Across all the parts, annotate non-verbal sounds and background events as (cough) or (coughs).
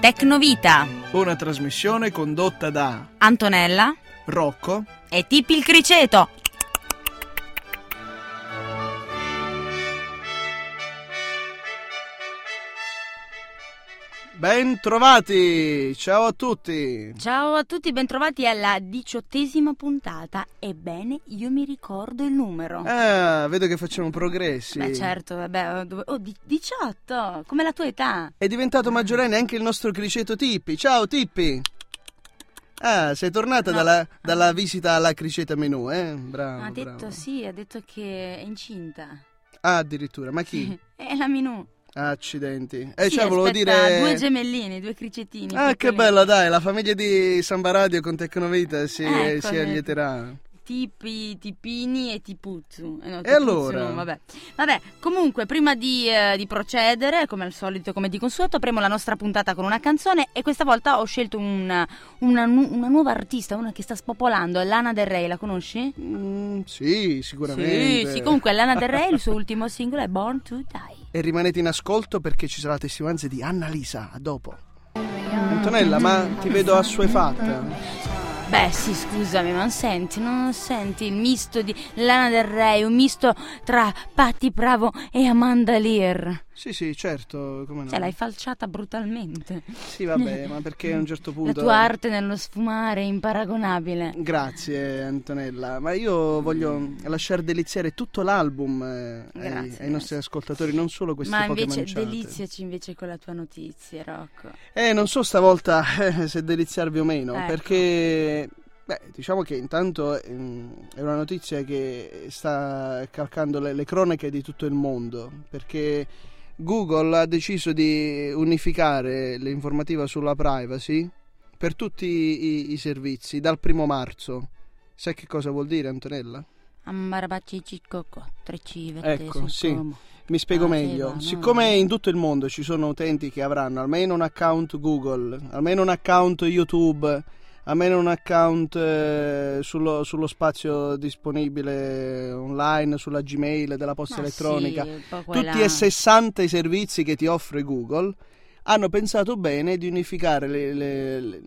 Tecnovita, Una trasmissione condotta da Antonella Rocco. e Tippi il Criceto. Ben trovati! Ciao a tutti! Ciao a tutti, bentrovati alla diciottesima puntata. Ebbene, io mi ricordo il numero. Ah, vedo che facciamo progressi. Beh, certo, vabbè, oh, dove- oh, di- 18, come la tua età. È diventato maggiorenne anche il nostro criceto Tippi. Ciao Tippi! Ah, sei tornata No. dalla, dalla visita alla criceta menù, eh? Bravo, ha detto bravo. sì, ha detto che è incinta. Ah, addirittura, ma chi? (laughs) È la Minù. Accidenti. Eh, Sì, cioè, volevo aspetta, dire... due gemellini, due cricetini. Ah, che bello, dai, la famiglia di Samba Radio con Tecnovita si, Ecco, si allieterà. Tipi, Tipini e Tipuzzu. Eh, no, E allora? no, vabbè. Vabbè, comunque, prima di, eh, di procedere, come al solito, come di consueto, apriamo la nostra puntata con una canzone e questa volta ho scelto una, una una nuova artista, una che sta spopolando, è Lana Del Rey, la conosci? Mm, sì, Sì, sicuramente. sì, comunque Lana Del Rey, il suo (laughs) ultimo singolo è Born to Die. E rimanete in ascolto perché ci sarà la testimonianza di Annalisa. A dopo. Antonella, ma ti vedo assuefatta. Beh, sì, scusami, ma non senti, non senti il misto di Lana Del Rey, un misto tra Patti Bravo e Amanda Lear. Sì, sì, certo, come no. Cioè, l'hai falciata brutalmente. Sì, vabbè, (laughs) ma perché a un certo La punto... tua arte nello sfumare è imparagonabile. Grazie Antonella, ma io voglio lasciare deliziare tutto l'album eh, ai, Grazie, ai nostri ascoltatori, non solo queste Ma poche invece manciate. deliziaci invece con la tua notizia, Rocco. Eh, non so stavolta eh, se deliziarvi o meno, Ecco. perché beh, diciamo che intanto ehm, è una notizia che sta calcando le, le cronache di tutto il mondo, perché Google ha deciso di unificare l'informativa sulla privacy per tutti i, i servizi dal primo marzo. Sai che cosa vuol dire, Antonella? Ecco, sì. Mi spiego Ah, meglio. Siccome in tutto il mondo ci sono utenti che avranno almeno un account Google, almeno un account YouTube, almeno un account eh, sullo, sullo spazio disponibile online, sulla Gmail della posta Ma elettronica, sì, quella- tutti e 60 i servizi che ti offre Google, hanno pensato bene di unificare le, le- le-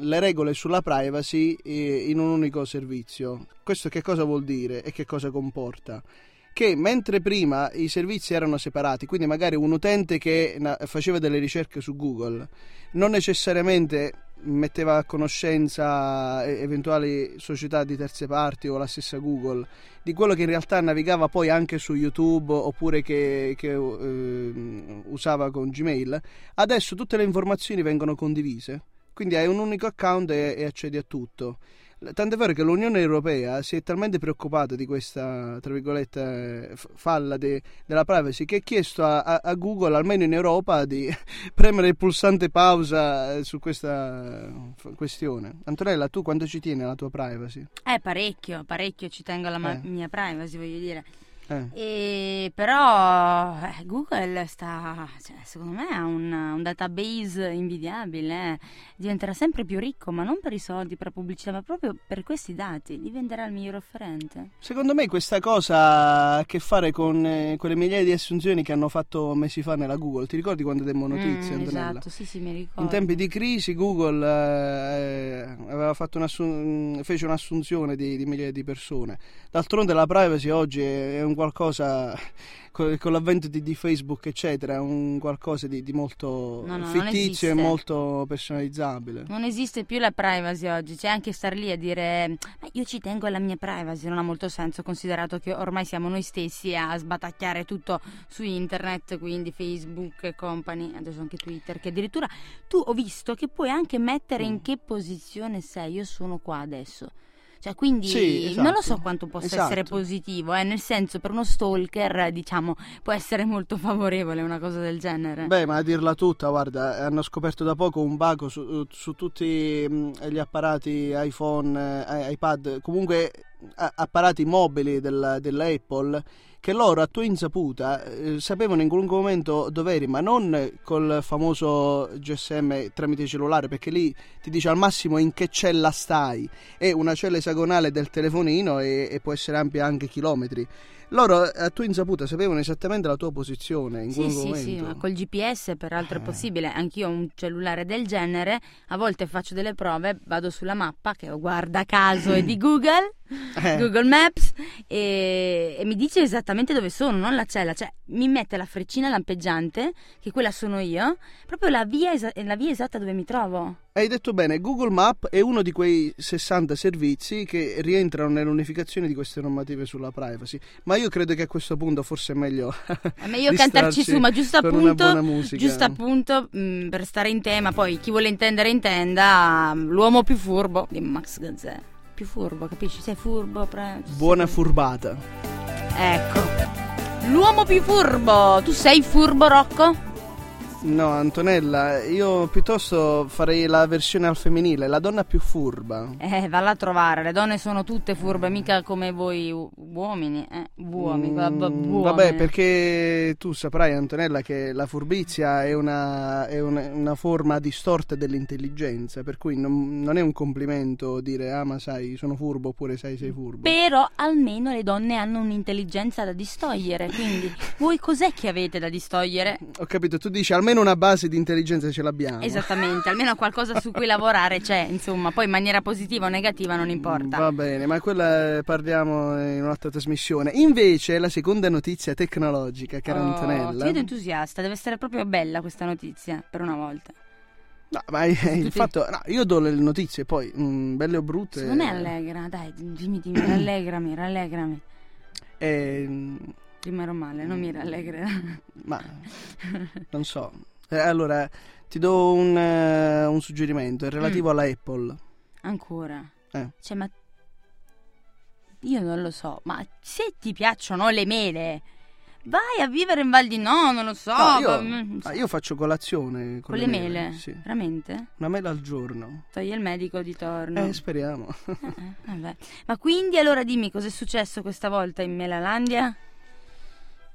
le regole sulla privacy eh, in un unico servizio. Questo che cosa vuol dire e che cosa comporta? Che mentre prima i servizi erano separati, quindi magari un utente che faceva delle ricerche su Google non necessariamente metteva a conoscenza eh, eventuali società di terze parti o la stessa Google di quello che in realtà navigava poi anche su YouTube oppure che, che, eh, usava con Gmail, adesso tutte le informazioni vengono condivise. Quindi hai un unico account e, e accedi a tutto. Tant'è vero che l'Unione Europea si è talmente preoccupata di questa, tra virgolette, falla de- della privacy che ha chiesto a, a- Google, almeno in Europa, di (laughs) premere il pulsante pausa eh, su questa questione. Antonella, tu quanto ci tieni alla tua privacy? Eh, parecchio, parecchio ci tengo alla ma- Eh. mia privacy, voglio dire. Eh. E però eh, Google sta, cioè, secondo me ha un, un database invidiabile, eh. diventerà sempre più ricco, ma non per i soldi, per la pubblicità, ma proprio per questi dati, diventerà il miglior offerente. Secondo me questa cosa ha a che fare con eh, quelle migliaia di assunzioni che hanno fatto mesi fa nella Google. Ti ricordi quando demmo notizie, Mm, esatto, sì, sì, mi ricordo. In tempi di crisi Google eh, aveva fatto un'assun- fece un'assunzione di, di migliaia di persone. D'altronde la privacy oggi è è un qualcosa, con, con l'avvento di, di Facebook eccetera, è un qualcosa di, di molto No, no, fittizio e molto personalizzabile. Non esiste più la privacy oggi, c'è anche star lì a dire "Ma io ci tengo alla mia privacy, non ha molto senso considerato che ormai siamo noi stessi a sbatacchiare tutto su internet, quindi Facebook e company, adesso anche Twitter, che addirittura tu ho visto che puoi anche mettere Mm. in che posizione sei, io sono qua adesso. Cioè, quindi Sì, esatto. non lo so quanto possa Esatto. essere positivo, eh, nel senso per uno stalker, diciamo, può essere molto favorevole una cosa del genere. Beh, ma a dirla tutta, guarda, hanno scoperto da poco un bug su, su tutti mh, gli apparati iPhone, eh, iPad, comunque a- apparati mobili del- dell'Apple che loro a tua insaputa eh, sapevano in qualunque momento dove eri, ma non col famoso GSM tramite cellulare, perché lì ti dice al massimo in che cella stai, è una cella esagonale del telefonino e, e può essere ampia anche chilometri loro a tua insaputa sapevano esattamente la tua posizione in sì, quel sì, momento. Sì, ma col GPS peraltro è Eh. possibile. Anch'io ho un cellulare del genere, a volte faccio delle prove, vado sulla mappa che ho guarda caso è di (laughs) Google, Eh. Google Maps e, e mi dice esattamente dove sono, non la cella, cioè mi mette la freccina lampeggiante, che quella sono io, proprio la via, esa- la via esatta dove mi trovo. Hai detto bene, Google Map è uno di quei 60 servizi che rientrano nell'unificazione di queste normative sulla privacy, ma io credo che a questo punto forse è meglio È meglio (laughs) cantarci su, ma giusto appunto, giusto appunto mh, per stare in tema, poi chi vuole intendere intenda, l'uomo più furbo di Max Gazzè. Più furbo, capisci? Sei furbo, pre- Buona furbata. Ecco. L'uomo più furbo. Tu sei furbo, Rocco? No, Antonella, io piuttosto farei la versione al femminile, la donna più furba. Eh, valla a trovare. Le donne sono tutte furbe, mica come voi u- uomini. Eh, uomini. Mm, vabbè, uomini. vabbè, perché tu saprai, Antonella, che la furbizia è una, è una- una forma distorta dell'intelligenza, per cui non, non è un complimento dire, ah, ma sai, sono furbo oppure sai, sei furbo. Però almeno le donne hanno un'intelligenza da distogliere. Quindi, (laughs) voi cos'è che avete da distogliere? Ho capito, tu dici almeno una base di intelligenza ce l'abbiamo. Esattamente, almeno qualcosa su cui lavorare c'è, insomma, poi in maniera positiva o negativa non importa. Va bene, ma quella eh, parliamo in un'altra trasmissione. Invece, la seconda notizia tecnologica, cara Oh, Antonella. Ti vedo entusiasta, deve essere proprio bella questa notizia, per una volta. No, ma eh, il fatto, no, io do le notizie, poi mm, belle o brutte. Me è allegra, dai, dimmi, dimmi, (coughs) rallegrami, rallegrami. eh, Rimarrò male, non mi rallegrerà. ma (laughs) non so. Eh, allora, ti do un, eh, un suggerimento, è relativo alla Apple. Ancora. Eh. Cioè, ma... Io non lo so, ma se ti piacciono le mele, vai a vivere in Val di No, non lo so. No, io, va- mm, ah, io faccio colazione con, Con le mele? Sì. Veramente? Una mela al giorno. Togli il medico di torno. Eh, speriamo. Eh, eh. Ma quindi allora dimmi cosa è successo questa volta in Melalandia?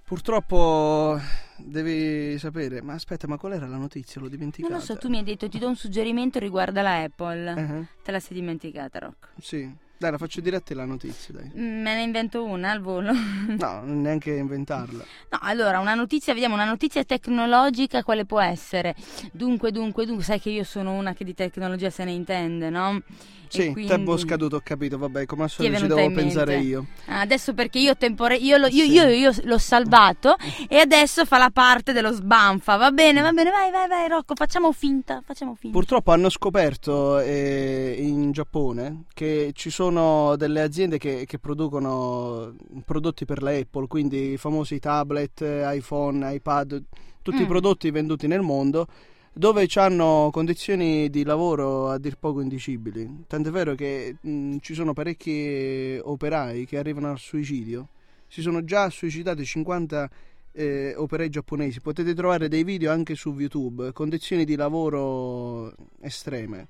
Purtroppo devi sapere, ma aspetta, ma qual era la notizia? L'ho dimenticata. Non lo so, tu mi hai detto ti do un suggerimento riguardo alla Apple. Eh, Te la sei dimenticata, Rocco. Sì, dai, la faccio dire a te la notizia, dai. Mm, Me ne invento una al volo. (laughs) No, neanche inventarla. No, allora, una notizia, vediamo, una notizia tecnologica quale può essere? Dunque, dunque, dunque, sai che io sono una che di tecnologia se ne intende, no? Sì, quindi- tempo scaduto, ho capito, vabbè, come al solito ci devo pensare io. Ah, adesso perché io, tempore- io, lo- io- Sì. io- io l'ho salvato (laughs) e adesso fa la parte dello sbanfa. Va bene, va bene, vai, vai, vai, Rocco, facciamo finta, facciamo finta. Purtroppo hanno scoperto eh, in Giappone che ci sono delle aziende che, che producono prodotti per la Apple, quindi i famosi tablet, iPhone, iPad, tutti i Mm. prodotti venduti nel mondo, dove hanno condizioni di lavoro a dir poco indicibili. Tant'è vero che mh, ci sono parecchi operai che arrivano al suicidio. Si sono già suicidati 50 eh, operai giapponesi. Potete trovare dei video anche su YouTube, condizioni di lavoro estreme,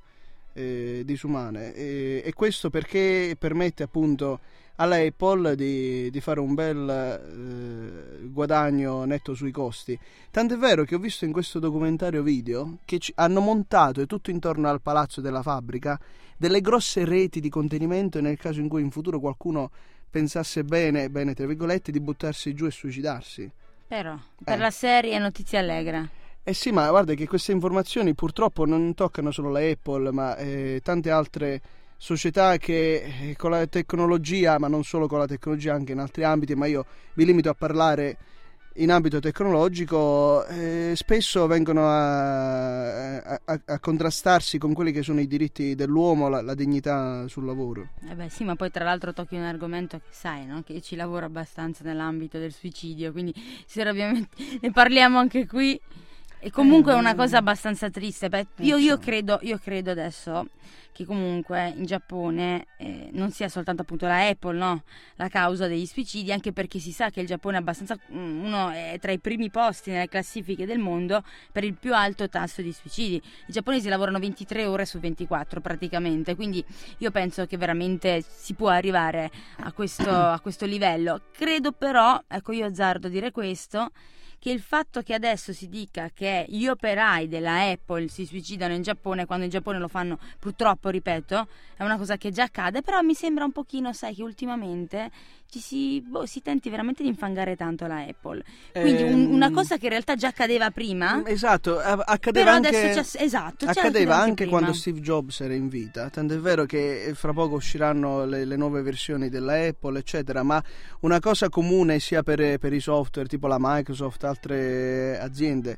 eh, disumane. E, e questo perché permette appunto alla Apple di, di fare un bel eh, guadagno netto sui costi. Tant'è vero che ho visto in questo documentario video che ci- hanno montato, e tutto intorno al palazzo della fabbrica, delle grosse reti di contenimento nel caso in cui in futuro qualcuno pensasse bene, bene tra virgolette, di buttarsi giù e suicidarsi. Però, per Eh. la serie Notizia Allegra. Eh sì, ma guarda che queste informazioni purtroppo non toccano solo la Apple, ma eh, tante altre società che eh, con la tecnologia, ma non solo con la tecnologia, anche in altri ambiti, ma io mi limito a parlare in ambito tecnologico, eh, spesso vengono a, a- a- contrastarsi con quelli che sono i diritti dell'uomo, la, la dignità sul lavoro. Eh beh, sì, ma poi tra l'altro tocchi un argomento che sai, no? Che ci lavora abbastanza nell'ambito del suicidio, quindi sicuramente (laughs) ne parliamo anche qui. E comunque è una cosa abbastanza triste. Beh, io, io credo, io credo adesso che comunque in Giappone eh, non sia soltanto appunto la Apple no? la causa degli suicidi, anche perché si sa che il Giappone è abbastanza mm, uno è tra i primi posti nelle classifiche del mondo per il più alto tasso di suicidi. I giapponesi lavorano 23 ore su 24 praticamente, quindi io penso che veramente si può arrivare a questo, (clears throat) a questo livello. Credo però, ecco io azzardo a dire questo, che il fatto che adesso si dica che gli operai della Apple si suicidano in Giappone quando in Giappone lo fanno purtroppo, ripeto, è una cosa che già accade, però mi sembra un pochino, sai, che ultimamente ci si, boh, si tenti veramente di infangare tanto la Apple. Quindi un, Ehm, una cosa che in realtà già accadeva prima, Esatto, a- accadeva anche, esatto, accadeva anche anche quando Steve Jobs era in vita. Tanto è vero che fra poco usciranno le, le nuove versioni della Apple, eccetera. Ma una cosa comune sia per, per i software, tipo la Microsoft, altre aziende,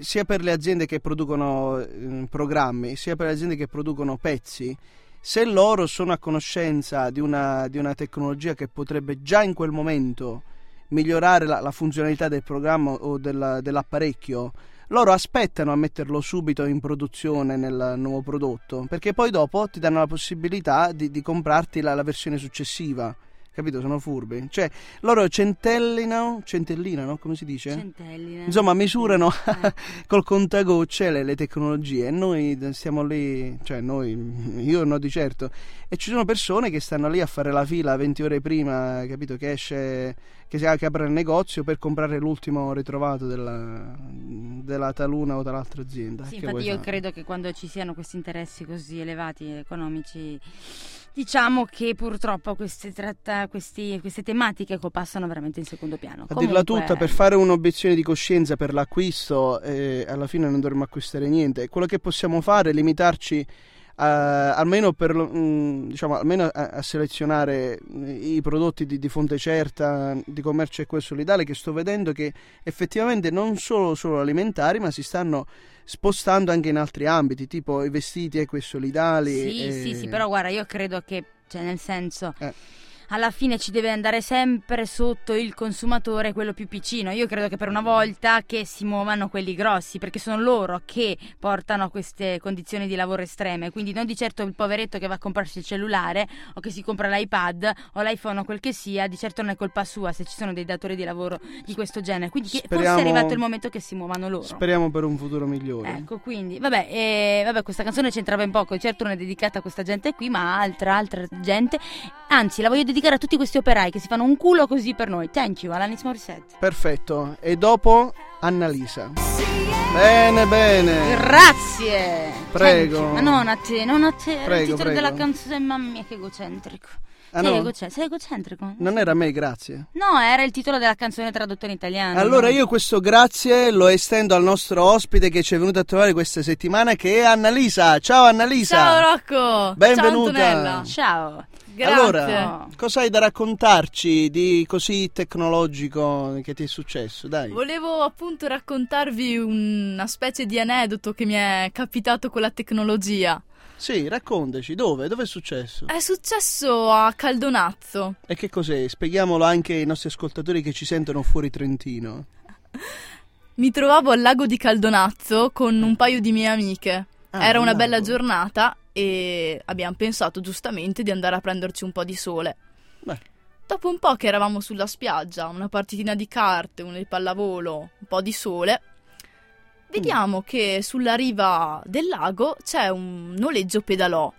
sia per le aziende che producono eh, programmi, sia per le aziende che producono pezzi. Se loro sono a conoscenza di una, di una tecnologia che potrebbe già in quel momento migliorare la, la funzionalità del programma o della- dell'apparecchio, loro aspettano a metterlo subito in produzione nel nuovo prodotto, perché poi dopo ti danno la possibilità di, di comprarti la, la versione successiva. Capito? Sono furbi. Cioè, loro centellinano, centellinano, come si dice? Centelline. Insomma, misurano Eh. (laughs) col contagocce le, le tecnologie e noi stiamo lì, cioè noi, io no di certo, e ci sono persone che stanno lì a fare la fila 20 ore prima, capito, che esce, che, che apre il negozio per comprare l'ultimo ritrovato della, della taluna o dell'altra azienda. Sì, infatti io fare? credo che quando ci siano questi interessi così elevati economici, diciamo che purtroppo queste, tratta, questi- queste tematiche passano veramente in secondo piano. A dirla Comunque- tutta, per fare un'obiezione di coscienza per l'acquisto, eh, alla fine non dovremmo acquistare niente. Quello che possiamo fare è limitarci a- almeno, per, lo- mm, diciamo, almeno a, a selezionare i prodotti di, di fonte certa, di commercio equo e solidale, che sto vedendo che effettivamente non solo, solo alimentari, ma si stanno spostando anche in altri ambiti, tipo i vestiti equi e solidali. Sì, e- sì, sì, però guarda, io credo che, cioè nel senso, Eh. Alla fine ci deve andare sempre sotto il consumatore, quello più piccino. Io credo che per una volta che si muovano quelli grossi, perché sono loro che portano a queste condizioni di lavoro estreme. Quindi non di certo il poveretto che va a comprarsi il cellulare o che si compra l'iPad o l'iPhone o quel che sia, di certo non è colpa sua se ci sono dei datori di lavoro di questo genere. Quindi che- forse Speriamo- è arrivato il momento che si muovano loro. Speriamo per un futuro migliore. Ecco, quindi, vabbè, eh, vabbè, questa canzone c'entrava in poco, certo non è dedicata a questa gente qui, ma a altra, altra gente. Anzi, la voglio dedicare a tutti questi operai che si fanno un culo così per noi. Thank you, Alanis Morissette. Perfetto. E dopo Annalisa. Bene, bene. Grazie! Prego. Ma non a te, non a te, era il Prego, titolo prego. della canzone, mamma mia che egocentrico. Ah, sei, no? sei egocentrico? Non era me, grazie. No, era il titolo della canzone tradotto in italiano. Allora io questo grazie lo estendo al nostro ospite che ci è venuto a trovare questa settimana che è Annalisa. Ciao Annalisa. Ciao Rocco! Benvenuta. Ciao Antonella! Ciao. Grazie! Allora, cosa hai da raccontarci di così tecnologico che ti è successo? Dai. Volevo appunto raccontarvi una specie di aneddoto che mi è capitato con la tecnologia. Sì, raccontaci, dove? Dove è successo? È successo a Caldonazzo. E che cos'è? Spieghiamolo anche ai nostri ascoltatori che ci sentono fuori Trentino. (laughs) Mi trovavo al lago di Caldonazzo con un paio di mie amiche. Ah, Era una bella giornata e abbiamo pensato giustamente di andare a prenderci un po' di sole. Beh. Dopo un po' che eravamo sulla spiaggia, una partitina di carte, una di pallavolo, un po' di sole, vediamo che sulla riva del lago c'è un noleggio pedalò.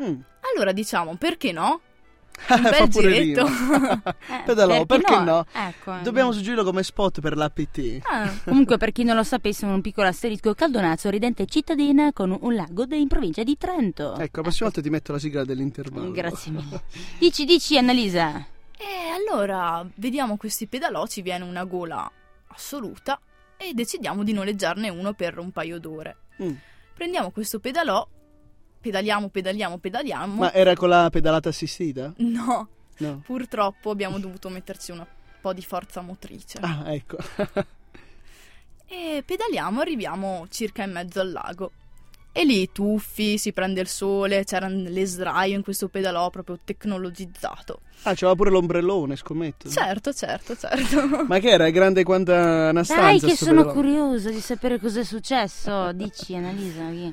Mm. Allora diciamo, perché no? Un (laughs) bel giretto. (laughs) Eh, Pedalò, perché no? Ecco. Dobbiamo suggerirlo come spot per l'APT. Ah, (laughs) Comunque, per chi non lo sapesse, un piccolo asterisco: Caldonazzo, ridente cittadina con un lago in provincia di Trento. Ecco, la prossima volta ti metto la sigla dell'intervallo. Grazie mille. Dici, dici, Annalisa. E allora vediamo questi pedalò, ci viene una gola assoluta e decidiamo di noleggiarne uno per un paio d'ore. Mm. Prendiamo questo pedalò, pedaliamo, pedaliamo, pedaliamo. Ma era con la pedalata assistita? No, No. purtroppo abbiamo dovuto metterci un po' di forza motrice. Ah, ecco. (laughs) E pedaliamo, arriviamo circa in mezzo al lago. E lì tuffi, si prende il sole, c'era le sdraio in questo pedalò proprio tecnologizzato. Ah, c'aveva pure l'ombrellone, scommetto. Certo, certo, certo. (laughs) Ma che era? È grande quanto una stanza? Dai, che sono pedalò? curiosa di sapere cosa è successo. Dici, Annalisa. che-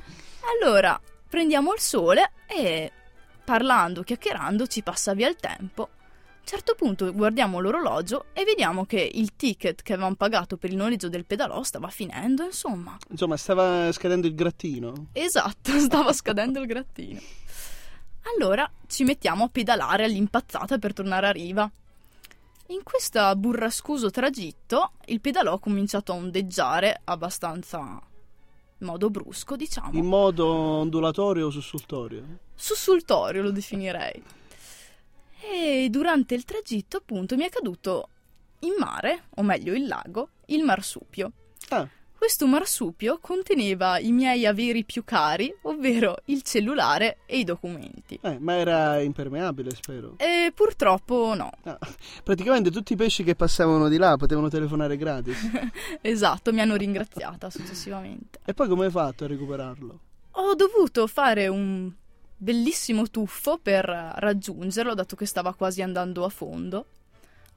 Allora, prendiamo il sole e parlando, chiacchierando ci passa via il tempo. A un certo punto guardiamo l'orologio e vediamo che il ticket che avevamo pagato per il noleggio del pedalò stava finendo, insomma. Insomma, stava scadendo il grattino. Esatto, (laughs) stava scadendo il grattino. Allora ci mettiamo a pedalare all'impazzata per tornare a riva. In questo burrascoso tragitto il pedalò ha cominciato a ondeggiare abbastanza in modo brusco, diciamo. In modo ondulatorio o sussultorio? Sussultorio lo definirei. E durante il tragitto, appunto, mi è caduto in mare, o meglio in lago, il marsupio. Ah, Questo marsupio conteneva i miei averi più cari, ovvero il cellulare e i documenti. eh, ma era impermeabile, spero. E purtroppo no. Ah, praticamente tutti i pesci che passavano di là potevano telefonare gratis. (laughs) Esatto, mi hanno ringraziata successivamente. e poi come hai fatto a recuperarlo? Ho dovuto fare un bellissimo tuffo per raggiungerlo, dato che stava quasi andando a fondo.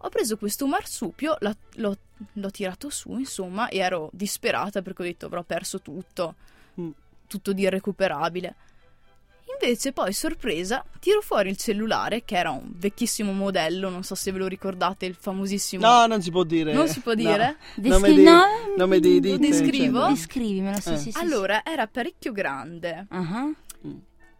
Ho preso questo marsupio, la- l'ho, l'ho tirato su, insomma, e ero disperata perché ho detto avrò perso tutto, Mm. tutto di irrecuperabile. Invece poi, sorpresa, tiro fuori il cellulare, che era un vecchissimo modello, non so se ve lo ricordate, il famosissimo... No, non si può dire. Non si può No. dire? (laughs) Nome Descri- di- no, nome di lo ditte, descrivo? Descrivimelo, sì, Eh. sì, sì. sì. Allora, era parecchio grande. Ah,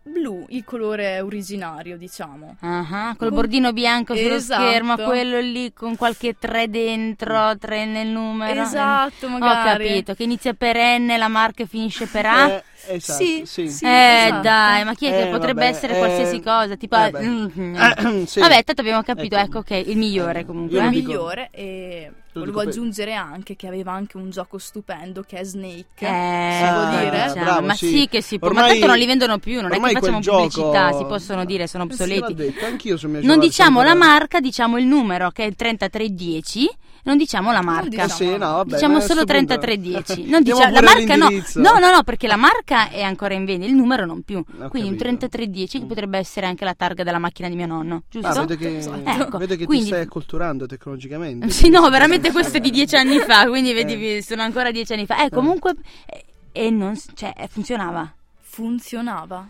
Blu, il colore originario, diciamo. ah, col Con- bordino bianco sullo Esatto. schermo, quello lì con qualche 3 dentro, 3 nel numero. Esatto, Ho magari. capito, che inizia per N, la marca finisce per A. Eh, esatto, Sì, sì. sì. eh, esatto. dai, ma chi è che Eh, potrebbe vabbè, essere eh, qualsiasi cosa? Tipo, eh, beh. mm, Eh, sì. vabbè, tanto abbiamo capito, Ecco. ecco, ok, il migliore Eh, comunque. il eh. migliore e lo volevo aggiungere anche che aveva anche un gioco stupendo che è Snake. Eh, si può Ah, dire? diciamo, bravo, ma sì. sì che si può, ma Ormai- tanto non li vendono più, non è ormai che facciamo quel gioco- pubblicità, si possono dire, sono sì, obsoleti. l'ho detto, Non diciamo la marca, diciamo il numero che è il 3310, non diciamo la marca. diciamo. Eh sì, no, vabbè, Diciamo solo sto punto- 3310. Non diciamo, la marca no. No, no, no, perché la marca è ancora in vendita, il numero non più. Ho Quindi un capito. 3310 che Mm. potrebbe essere anche la targa della macchina di mio nonno, giusto? Ah, vedo che, Ecco, vedo che quindi- ti stai acculturando tecnologicamente. Sì, no, veramente questo è di dieci anni fa, quindi vedi, Eh. sono ancora dieci anni fa. Eh, comunque, eh, e non, cioè, eh, funzionava. Funzionava.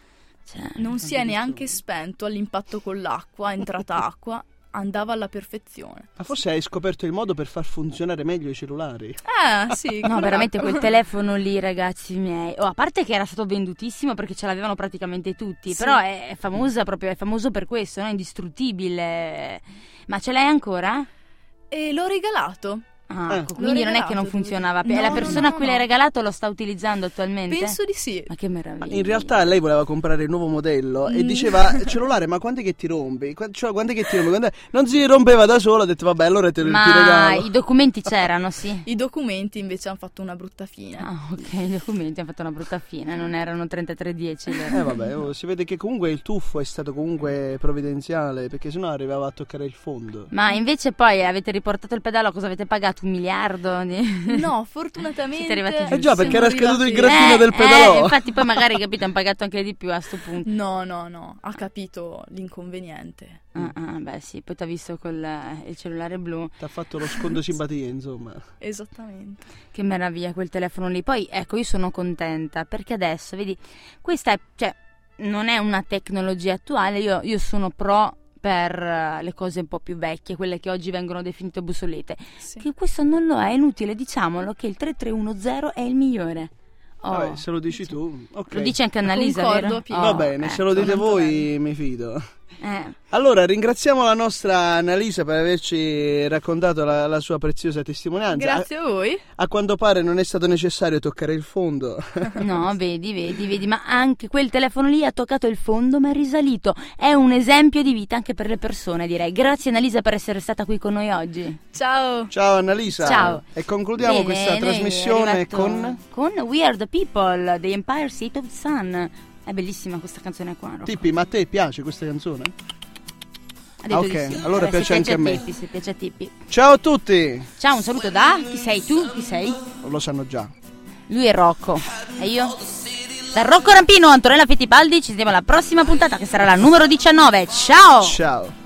Cioè, Non si è neanche spento all'impatto con l'acqua, è entrata (laughs) acqua, andava alla perfezione. Ma forse hai scoperto il modo per far funzionare meglio i cellulari. Eh, sì. No, veramente quel (laughs) telefono lì, ragazzi miei. Oh, a parte che era stato vendutissimo perché ce l'avevano praticamente tutti, Sì. però è, è famosa proprio, è famoso per questo, no? Indistruttibile. Ma ce l'hai ancora? E l'ho regalato. Eh. Ah, ecco, L'ho quindi non è che non funzionava più. E la persona No, a no, cui no, l'hai regalato lo sta utilizzando attualmente? Penso di sì. Ma che meraviglia. in realtà lei voleva comprare il nuovo modello e Mm. diceva cellulare ma quando è che ti rompi? Cioè quando è che ti rompi? Quando è-" Non si rompeva da solo, ha detto vabbè allora te lo ti Ma regalo. i documenti c'erano, sì. (laughs) I documenti invece hanno fatto una brutta fine. Ah, ok, i documenti hanno fatto una brutta fine, non erano 3310. le- Eh vabbè, oh, si vede che comunque il tuffo è stato comunque provvidenziale perché sennò arrivava a toccare il fondo. Ma invece poi avete riportato il pedalo, cosa avete pagato? Un miliardo? Di... No, (laughs) fortunatamente. Siete arrivati giusti. Eh già, perché era scaduto il grattino Eh, del pedalò. eh, infatti poi magari (laughs) capito hanno pagato anche di più a sto punto. No, no, no, ha capito l'inconveniente. Ah, ah, beh sì, poi ti ha visto col eh, il cellulare blu. Ti ha fatto lo sconto simpatia, insomma. Esattamente. Che meraviglia quel telefono lì. Poi ecco, io sono contenta perché adesso, vedi, questa è, cioè, non è una tecnologia attuale, io, io sono pro per eh, le cose un po' più vecchie, quelle che oggi vengono definite obsolete. Sì. Che questo non lo è, è inutile, diciamolo, che il 3310 è il migliore. Oh, Vabbè, se lo dici tu, ok. Lo dice anche Annalisa, Concordo vero? appieno. Va bene, se lo ecco. dite voi mi fido. Eh, Allora, ringraziamo la nostra Annalisa per averci raccontato la, la sua preziosa testimonianza. Grazie a voi. A, a quanto pare non è stato necessario toccare il fondo. (laughs) No, vedi, vedi, vedi, ma anche quel telefono lì ha toccato il fondo ma è risalito. È un esempio di vita anche per le persone, direi. Grazie Annalisa per essere stata qui con noi oggi. Ciao. Ciao Annalisa. Ciao. E concludiamo Bene, questa trasmissione con con We Are the People, The Empire State of the Sun. È bellissima questa canzone qua. Rocco. Tippi, ma a te piace questa canzone? Ah, ok, sì. allora Vabbè, piace anche a me. Tippi, se piace a Tippi. Ciao a tutti! Ciao, un saluto da chi sei tu? Chi sei? Lo sanno già. Lui è Rocco. E io? Da Rocco Rampino, Antonella Fittipaldi, ci vediamo alla prossima puntata che sarà la numero 19. Ciao! Ciao.